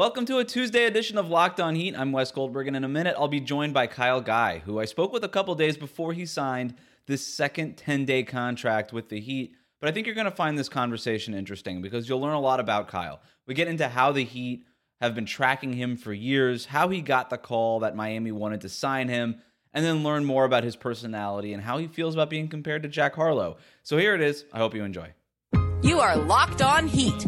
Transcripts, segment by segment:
Welcome to a Tuesday edition of Locked On Heat. I'm Wes Goldberg, and in a minute, I'll be joined by Kyle Guy, who I spoke with a couple days before he signed this second 10 day contract with the Heat. But I think you're going to find this conversation interesting because you'll learn a lot about Kyle. We get into how the Heat have been tracking him for years, how he got the call that Miami wanted to sign him, and then learn more about his personality and how he feels about being compared to Jack Harlow. So here it is. I hope you enjoy. You are Locked On Heat,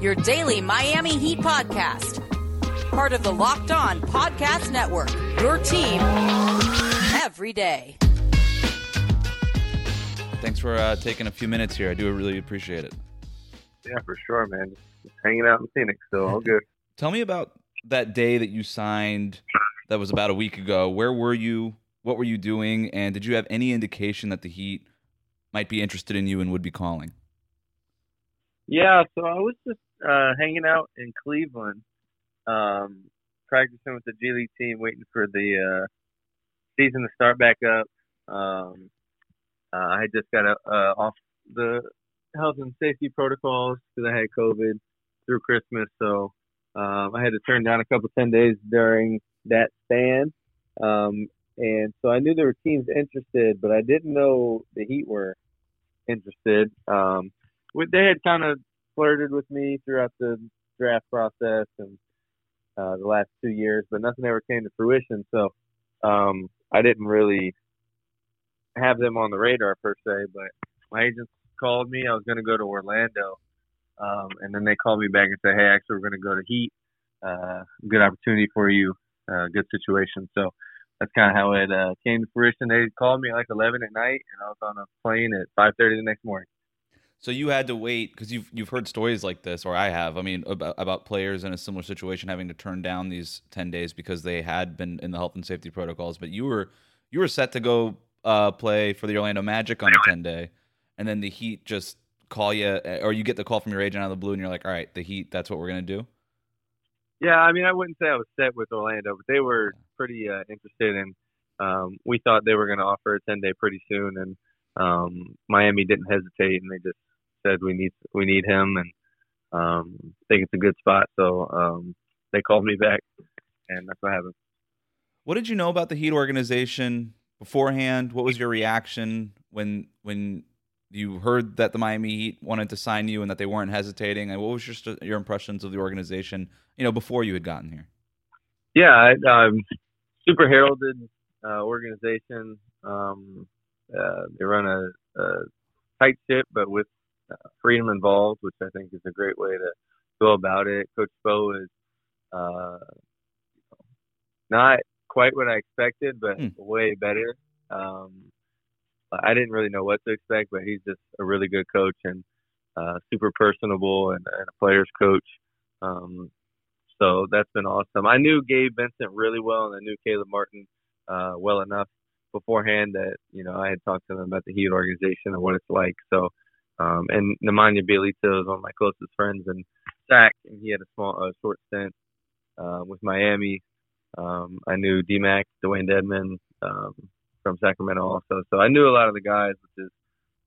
your daily Miami Heat podcast. Part of the Locked On Podcast Network, your team every day. Thanks for uh, taking a few minutes here. I do really appreciate it. Yeah, for sure, man. Just hanging out in Phoenix, so all good. Tell me about that day that you signed. That was about a week ago. Where were you? What were you doing? And did you have any indication that the Heat might be interested in you and would be calling? Yeah, so I was just uh, hanging out in Cleveland, um, practicing with the G League team, waiting for the uh, season to start back up. Um, uh, I had just got uh, off the health and safety protocols because I had COVID through Christmas, so um, I had to turn down a couple ten days during that span. Um, and so I knew there were teams interested, but I didn't know the Heat were interested. Um, they had kind of flirted with me throughout the draft process and uh, the last two years, but nothing ever came to fruition. So um, I didn't really have them on the radar per se, but my agents called me. I was going to go to Orlando, um, and then they called me back and said, "Hey, actually, we're going to go to Heat. Uh, good opportunity for you. Uh, good situation." So that's kind of how it uh, came to fruition. They called me like 11 at night, and I was on a plane at 5:30 the next morning. So you had to wait because you've you've heard stories like this, or I have. I mean, about, about players in a similar situation having to turn down these 10 days because they had been in the health and safety protocols. But you were you were set to go uh, play for the Orlando Magic on a 10 day, and then the Heat just call you, or you get the call from your agent out of the blue, and you're like, all right, the Heat, that's what we're going to do? Yeah, I mean, I wouldn't say I was set with Orlando, but they were pretty uh, interested, and um, we thought they were going to offer a 10 day pretty soon, and um, Miami didn't hesitate, and they just said we need we need him, and um, think it's a good spot, so um, they called me back, and that's what happened. What did you know about the Heat organization beforehand? What was your reaction when when you heard that the Miami Heat wanted to sign you and that they weren't hesitating? And what was your your impressions of the organization? You know, before you had gotten here. Yeah, um, super heralded uh, organization. Um, uh, they run a, a, tight ship, but with uh, freedom involved, which I think is a great way to go about it. Coach Spo is uh, not quite what I expected, but mm. way better. Um, I didn't really know what to expect, but he's just a really good coach and uh, super personable and, and, a player's coach. Um, so that's been awesome. I knew Gabe Vincent really well, and I knew Caleb Martin uh, well enough beforehand that you know I had talked to them about the Heat organization and what it's like. So, um, and Nemanja Bjelica was one of my closest friends, and Zach, and he had a small, a short stint uh, with Miami um, I knew DMAC, Dewayne Dedmon um, from Sacramento also. So I knew a lot of the guys, which is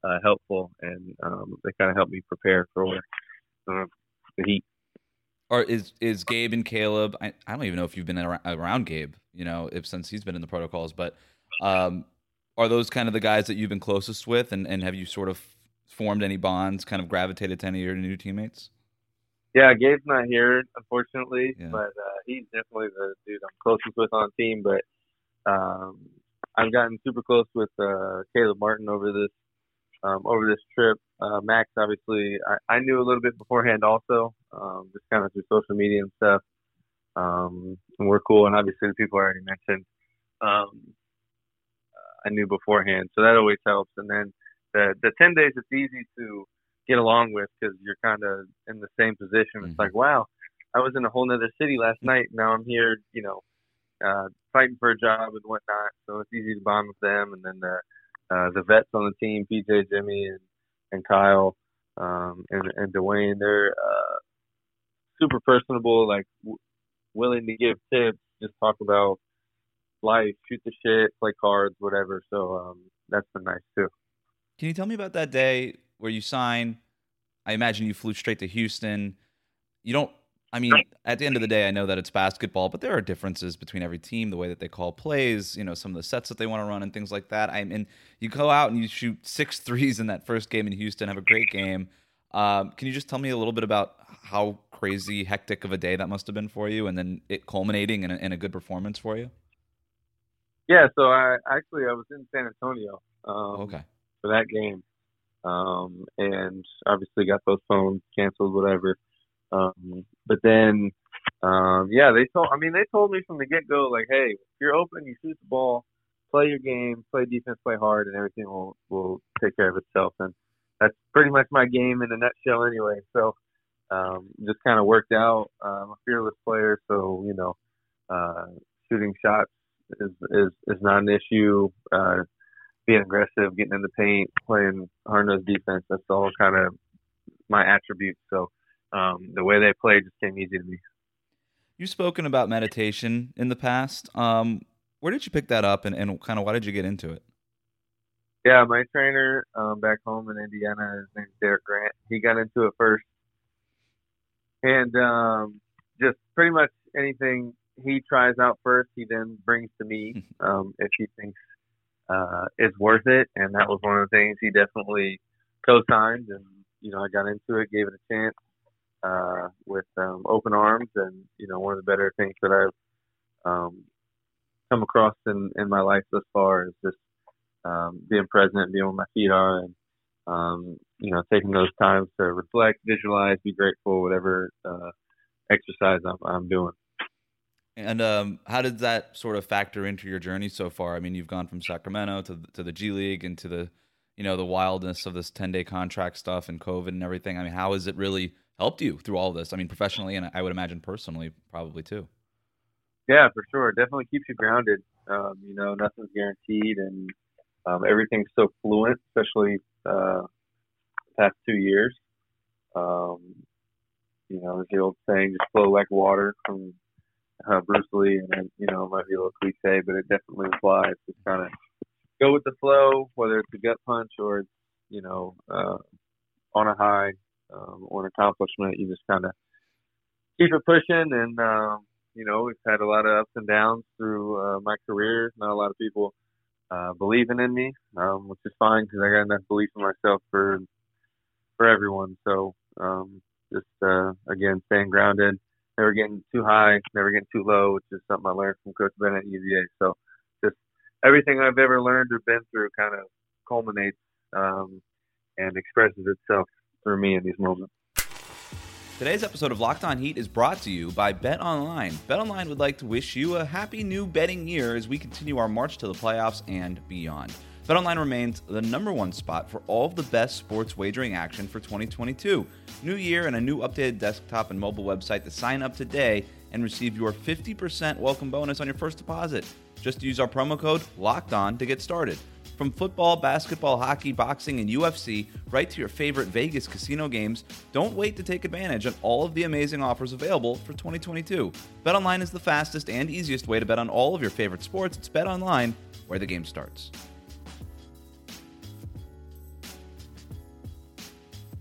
uh, helpful, and um, they kind of helped me prepare for uh, the Heat. Or is is Gabe and Caleb? I, I don't even know if you've been around, around Gabe, you know, if since he's been in the protocols, but um, are those kind of the guys that you've been closest with, and, and have you sort of formed any bonds, kind of gravitated to any of your new teammates? Yeah, Gabe's not here, unfortunately, yeah. but uh, he's definitely the dude I'm closest with on the team. But um, I've gotten super close with uh, Caleb Martin over this um, over this trip. Uh, Max, obviously, I, I knew a little bit beforehand, also, um, just kind of through social media and stuff. Um, and we're cool, and obviously the people I already mentioned, um, I knew beforehand, so that always helps. And then the the ten days, it's easy to get along with because you're kind of in the same position. It's mm-hmm. like, wow, I was in a whole nother city last night. Now I'm here, you know, uh, fighting for a job and whatnot. So it's easy to bond with them. And then the uh, the vets on the team, PJ, Jimmy, and and Kyle, um, and and Dewayne, they're uh, super personable, like w- willing to give tips, just talk about life, shoot the shit, play cards, whatever. So um, that's been nice too. Can you tell me about that day where you sign? I imagine you flew straight to Houston. You don't. I mean, at the end of the day, I know that it's basketball, but there are differences between every team, the way that they call plays, you know, some of the sets that they want to run and things like that. I mean, you go out and you shoot six threes in that first game in Houston, have a great game. Um, can you just tell me a little bit about how crazy, hectic of a day that must have been for you, and then it culminating in a, in a good performance for you? Yeah, so I actually I was in San Antonio um, Okay. For that game, um, and obviously got those phones canceled, whatever. Um, but then, um, yeah, they told. I mean, they told me from the get go, like, hey, if you're open, you shoot the ball, play your game, play defense, play hard, and everything will will take care of itself. And that's pretty much my game in a nutshell, anyway. So, um, just kind of worked out. I'm a fearless player, so you know, uh, shooting shots is is is not an issue. Uh, being aggressive, getting in the paint, playing hard nosed defense. That's all kind of my attributes. So um, the way they play just came easy to me. You've spoken about meditation in the past. Um, where did you pick that up, and, and kind of why did you get into it? Yeah, my trainer um, back home in Indiana, his name's Derek Grant. He got into it first, and um, just pretty much anything he tries out first, he then brings to me um, if he thinks uh, is worth it. And that was one of the things he definitely co-signed, and you know I got into it, gave it a chance uh, with um, open arms, and you know one of the better things that I've um, come across in in my life thus far is just um, being present, being where my feet are, and um, you know, taking those times to reflect, visualize, be grateful, whatever uh, exercise I'm, I'm doing. And um, how did that sort of factor into your journey so far? I mean, you've gone from Sacramento to to the G League and to the, you know, the wildness of this ten day contract stuff and COVID and everything. I mean, how has it really helped you through all this? I mean, professionally and I would imagine personally, probably too. Yeah, for sure. It definitely keeps you grounded. Um, you know, nothing's guaranteed, and um, everything's so fluent, especially uh, the past two years. Um, you know, there's the old saying, just flow like water from uh, Bruce Lee, and then, you know, it might be a little cliche, but it definitely applies. Just kind of go with the flow, whether it's a gut punch or it's, you know, uh, on a high um, or an accomplishment. You just kind of keep it pushing, and um, you know, we've had a lot of ups and downs through uh, my career. Not a lot of people uh, believing in me, um, which is fine because I got enough belief in myself for for everyone. So um, just uh, again, staying grounded, never getting too high, never getting too low, which is something I learned from Coach Bennett at UVA. So just everything I've ever learned or been through kind of culminates um, and expresses itself through me in these moments. Today's episode of Locked On Heat is brought to you by Bet Online. Bet Online would like to wish you a happy new betting year as we continue our march to the playoffs and beyond. Bet Online remains the number one spot for all of the best sports wagering action for 2022. New year and a new updated desktop and mobile website to sign up today and receive your 50% welcome bonus on your first deposit. Just use our promo code LOCKED ON to get started. From football, basketball, hockey, boxing, and UFC, right to your favorite Vegas casino games, don't wait to take advantage of all of the amazing offers available for 2022. BetOnline is the fastest and easiest way to bet on all of your favorite sports. It's BetOnline, where the game starts.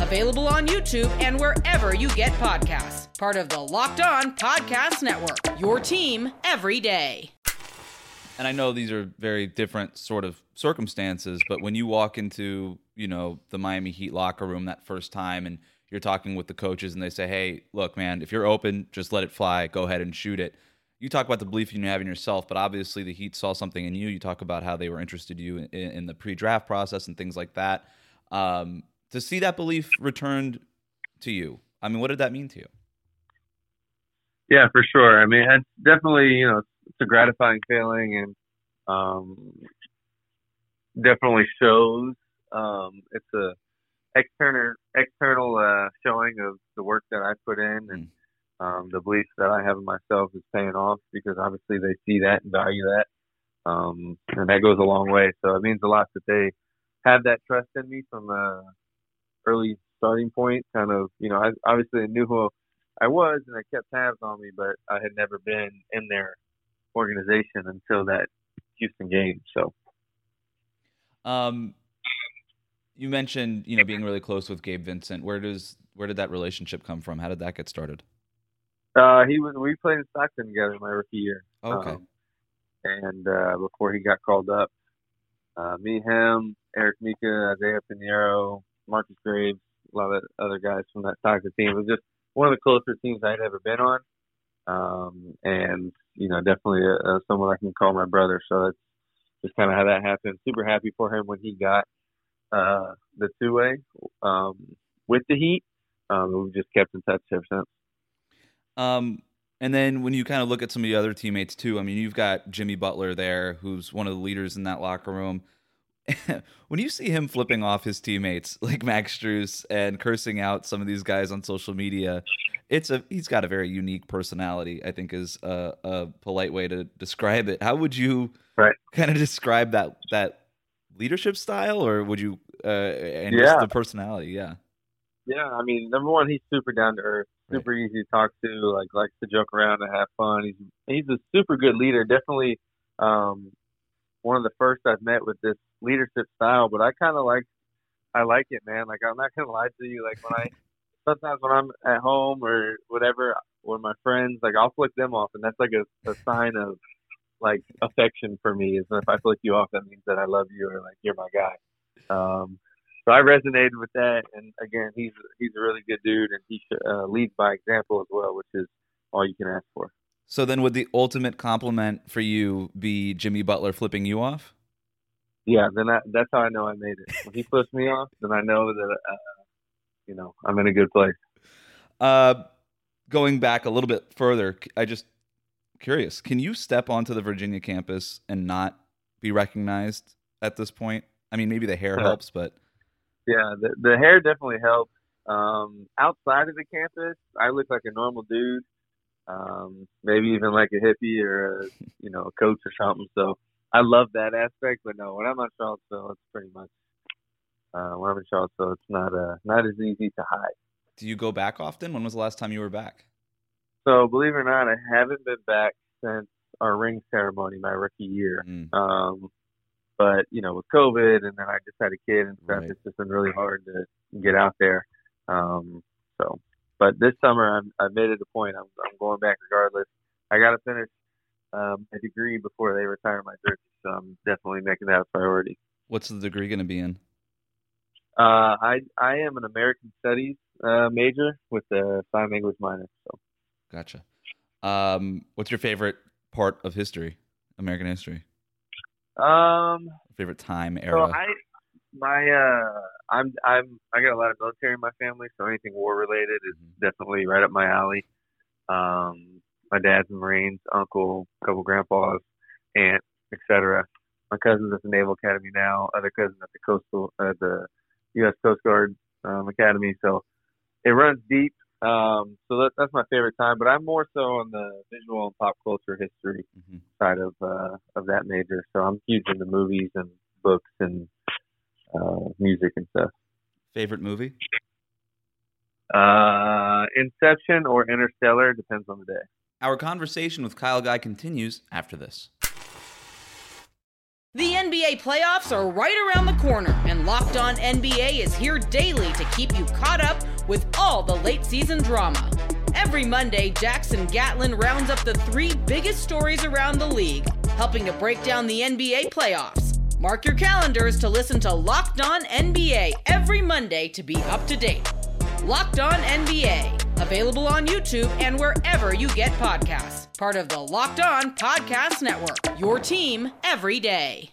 available on YouTube and wherever you get podcasts. Part of the Locked On Podcast Network, your team every day. and I know these are very different sort of circumstances, but when you walk into, you know, the Miami Heat locker room that first time and you're talking with the coaches and they say, "Hey, look, man, if you're open, just let it fly. Go ahead and shoot it." you talk about the belief you have in yourself, but obviously the Heat saw something in you. You talk about how they were interested in you in, in the pre-draft process and things like that. Um, to see that belief returned to you, I mean, what did that mean to you? Yeah, for sure. I mean, it's definitely you know it's a gratifying feeling, and um, definitely shows. Um, it's a external external uh, showing of the work that I put in and um, the belief that I have in myself is paying off because obviously they see that and value that, um, and that goes a long way. So it means a lot that they have that trust in me from a early starting point. Kind of, you know, I obviously knew who I was and I kept tabs on me, but I had never been in their organization until that Houston game. So, um, you mentioned you know being really close with Gabe Vincent. Where does where did that relationship come from? How did that get started? Uh, he was we played in Stockton together my rookie year. Okay. Um, and uh, before he got called up, uh, me, him, Eric Mika, Isaiah Pineiro, Marcus Graves, a lot of other guys from that Stockton team. It was just one of the closest teams I'd ever been on. Um, and you know, definitely uh, someone I can call my brother. So that's just kind of how that happened. Super happy for him when he got uh, the two way um, with the Heat. Um, we've just kept in touch ever since. Um, and then when you kind of look at some of the other teammates too, I mean, you've got Jimmy Butler there, who's one of the leaders in that locker room. when you see him flipping off his teammates like Max Strus and cursing out some of these guys on social media, it's a he's got a very unique personality. I think is a, a polite way to describe it. How would you right. kind of describe that that leadership style, or would you uh, and Yeah. just the personality? Yeah, Yeah, I mean, number one, he's super down to earth, super easy to talk to, like likes to joke around and have fun. He's he's a super good leader. Definitely um, one of the first I've met with this leadership style. But I kind of like I like it, man. Like I'm not gonna lie to you. Like when I sometimes when I'm at home or whatever, with my friends, like I'll flick them off, and that's like a, a sign of like affection for me. Is if I flick you off, that means that I love you or like you're my guy. Um, so I resonated with that, and again, he's he's a really good dude, and he uh, leads by example as well, which is all you can ask for. So then, would the ultimate compliment for you be Jimmy Butler flipping you off? Yeah, then I, that's how I know I made it. When he flips me off, then I know that uh, you know I'm in a good place. Uh, going back a little bit further, I just curious: can you step onto the Virginia campus and not be recognized at this point? I mean, maybe the hair helps, but Yeah, the the hair definitely helps. Um, outside of the campus, I look like a normal dude. Um, maybe even like a hippie or a, you know a coach or something. So I love that aspect. But no, when I'm in Charlottesville, it's pretty much uh, when I'm in Charlottesville, it's not uh, not as easy to hide. do you go back often? When was the last time you were back? So believe it or not, I haven't been back since our ring ceremony my rookie year. Mm. Um, but you know, with COVID and then I just had a kid and stuff, Right. it's just been really hard to get out there. Um, so, but this summer I'm, I made it a point. I'm, I'm going back regardless. I got to finish um, a degree before they retire my jersey, so I'm definitely making that a priority. What's the degree going to be in? Uh, I I am an American Studies uh, major with a sign language minor. So. Gotcha. Um, what's your favorite part of history, American history? Um, Favorite time So era? I, my, uh, I'm, I'm, I got a lot of military in my family, so anything war related is definitely right up my alley. Um, my dad's Marines, uncle, couple grandpas, aunt, etc. My cousin's at the Naval Academy now. Other cousins at the coastal, at the U.S. Coast Guard um, Academy. So it runs deep. Um, so that, that's my favorite time. But I'm more so on the visual and pop culture history Mhm. side of uh, of that major. So I'm huge into movies and books and uh, music and stuff. Favorite movie? Uh, Inception or Interstellar depends on the day. Our conversation with Kyle Guy continues after this. The NBA playoffs are right around the corner, and Locked On NBA is here daily to keep you caught up with all the late season drama. Every Monday, Jackson Gatlin rounds up the three biggest stories around the league, helping to break down the NBA playoffs. Mark your calendars to listen to Locked On NBA every Monday to be up to date. Locked On NBA, Available on YouTube and wherever you get podcasts. Part of the Locked On Podcast Network. Your team every day.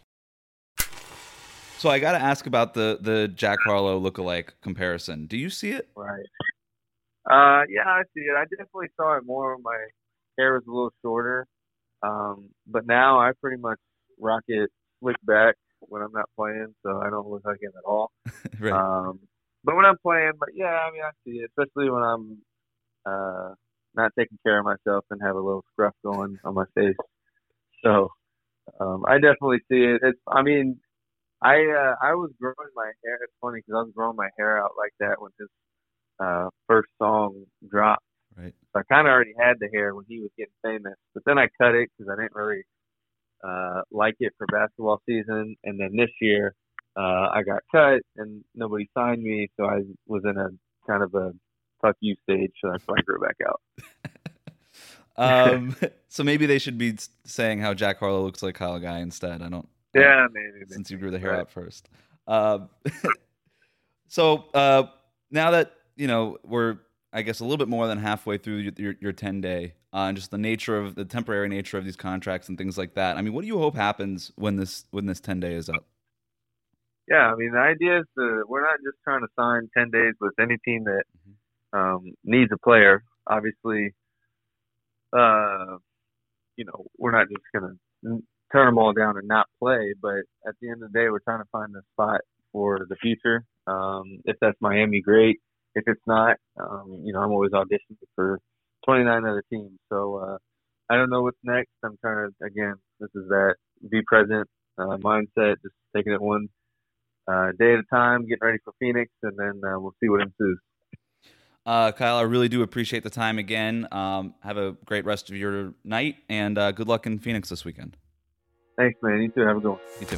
So I got to ask about the the Jack Harlow lookalike comparison. Do you see it? Right. Uh, yeah, I see it. I definitely saw it more when my hair was a little shorter. Um, but now I pretty much rock it slick back when I'm not playing, so I don't look like him at all. right. Um, but when I'm playing, but yeah, I mean, I see it, especially when I'm uh, not taking care of myself and have a little scruff going on my face. So um, I definitely see it. It's, I mean, I uh, I was growing my hair. It's funny because I was growing my hair out like that when his uh, first song dropped. Right. So I kind of already had the hair when he was getting famous, but then I cut it because I didn't really uh, like it for basketball season. And then this year, uh, I got cut and nobody signed me, so I was in a kind of a fuck you stage. So that's why I grew back out. um, so maybe they should be saying how Jack Harlow looks like Kyle Guy instead. I don't. Yeah, maybe. Since you grew the hair Right. out first. Uh, so uh, now that you know we're, I guess, a little bit more than halfway through your your, your ten day, uh, and just the nature of the temporary nature of these contracts and things like that. I mean, what do you hope happens when this when this ten day is up? Yeah, I mean the idea is to, we're not just trying to sign ten days with any team that um, needs a player. Obviously, uh, you know we're not just gonna turn them all down and not play. But at the end of the day, we're trying to find a spot for the future. Um, if that's Miami, great. If it's not, um, you know I'm always auditioning for 29 other teams. So uh, I don't know what's next. I'm trying to again. This is that be present uh, mindset, just taking it one uh, day at a time, getting ready for Phoenix, and then uh, we'll see what ensues. Uh, Kyle, I really do appreciate the time again. Um, have a great rest of your night, and uh, good luck in Phoenix this weekend. Thanks, man. You too. Have a good one. You too.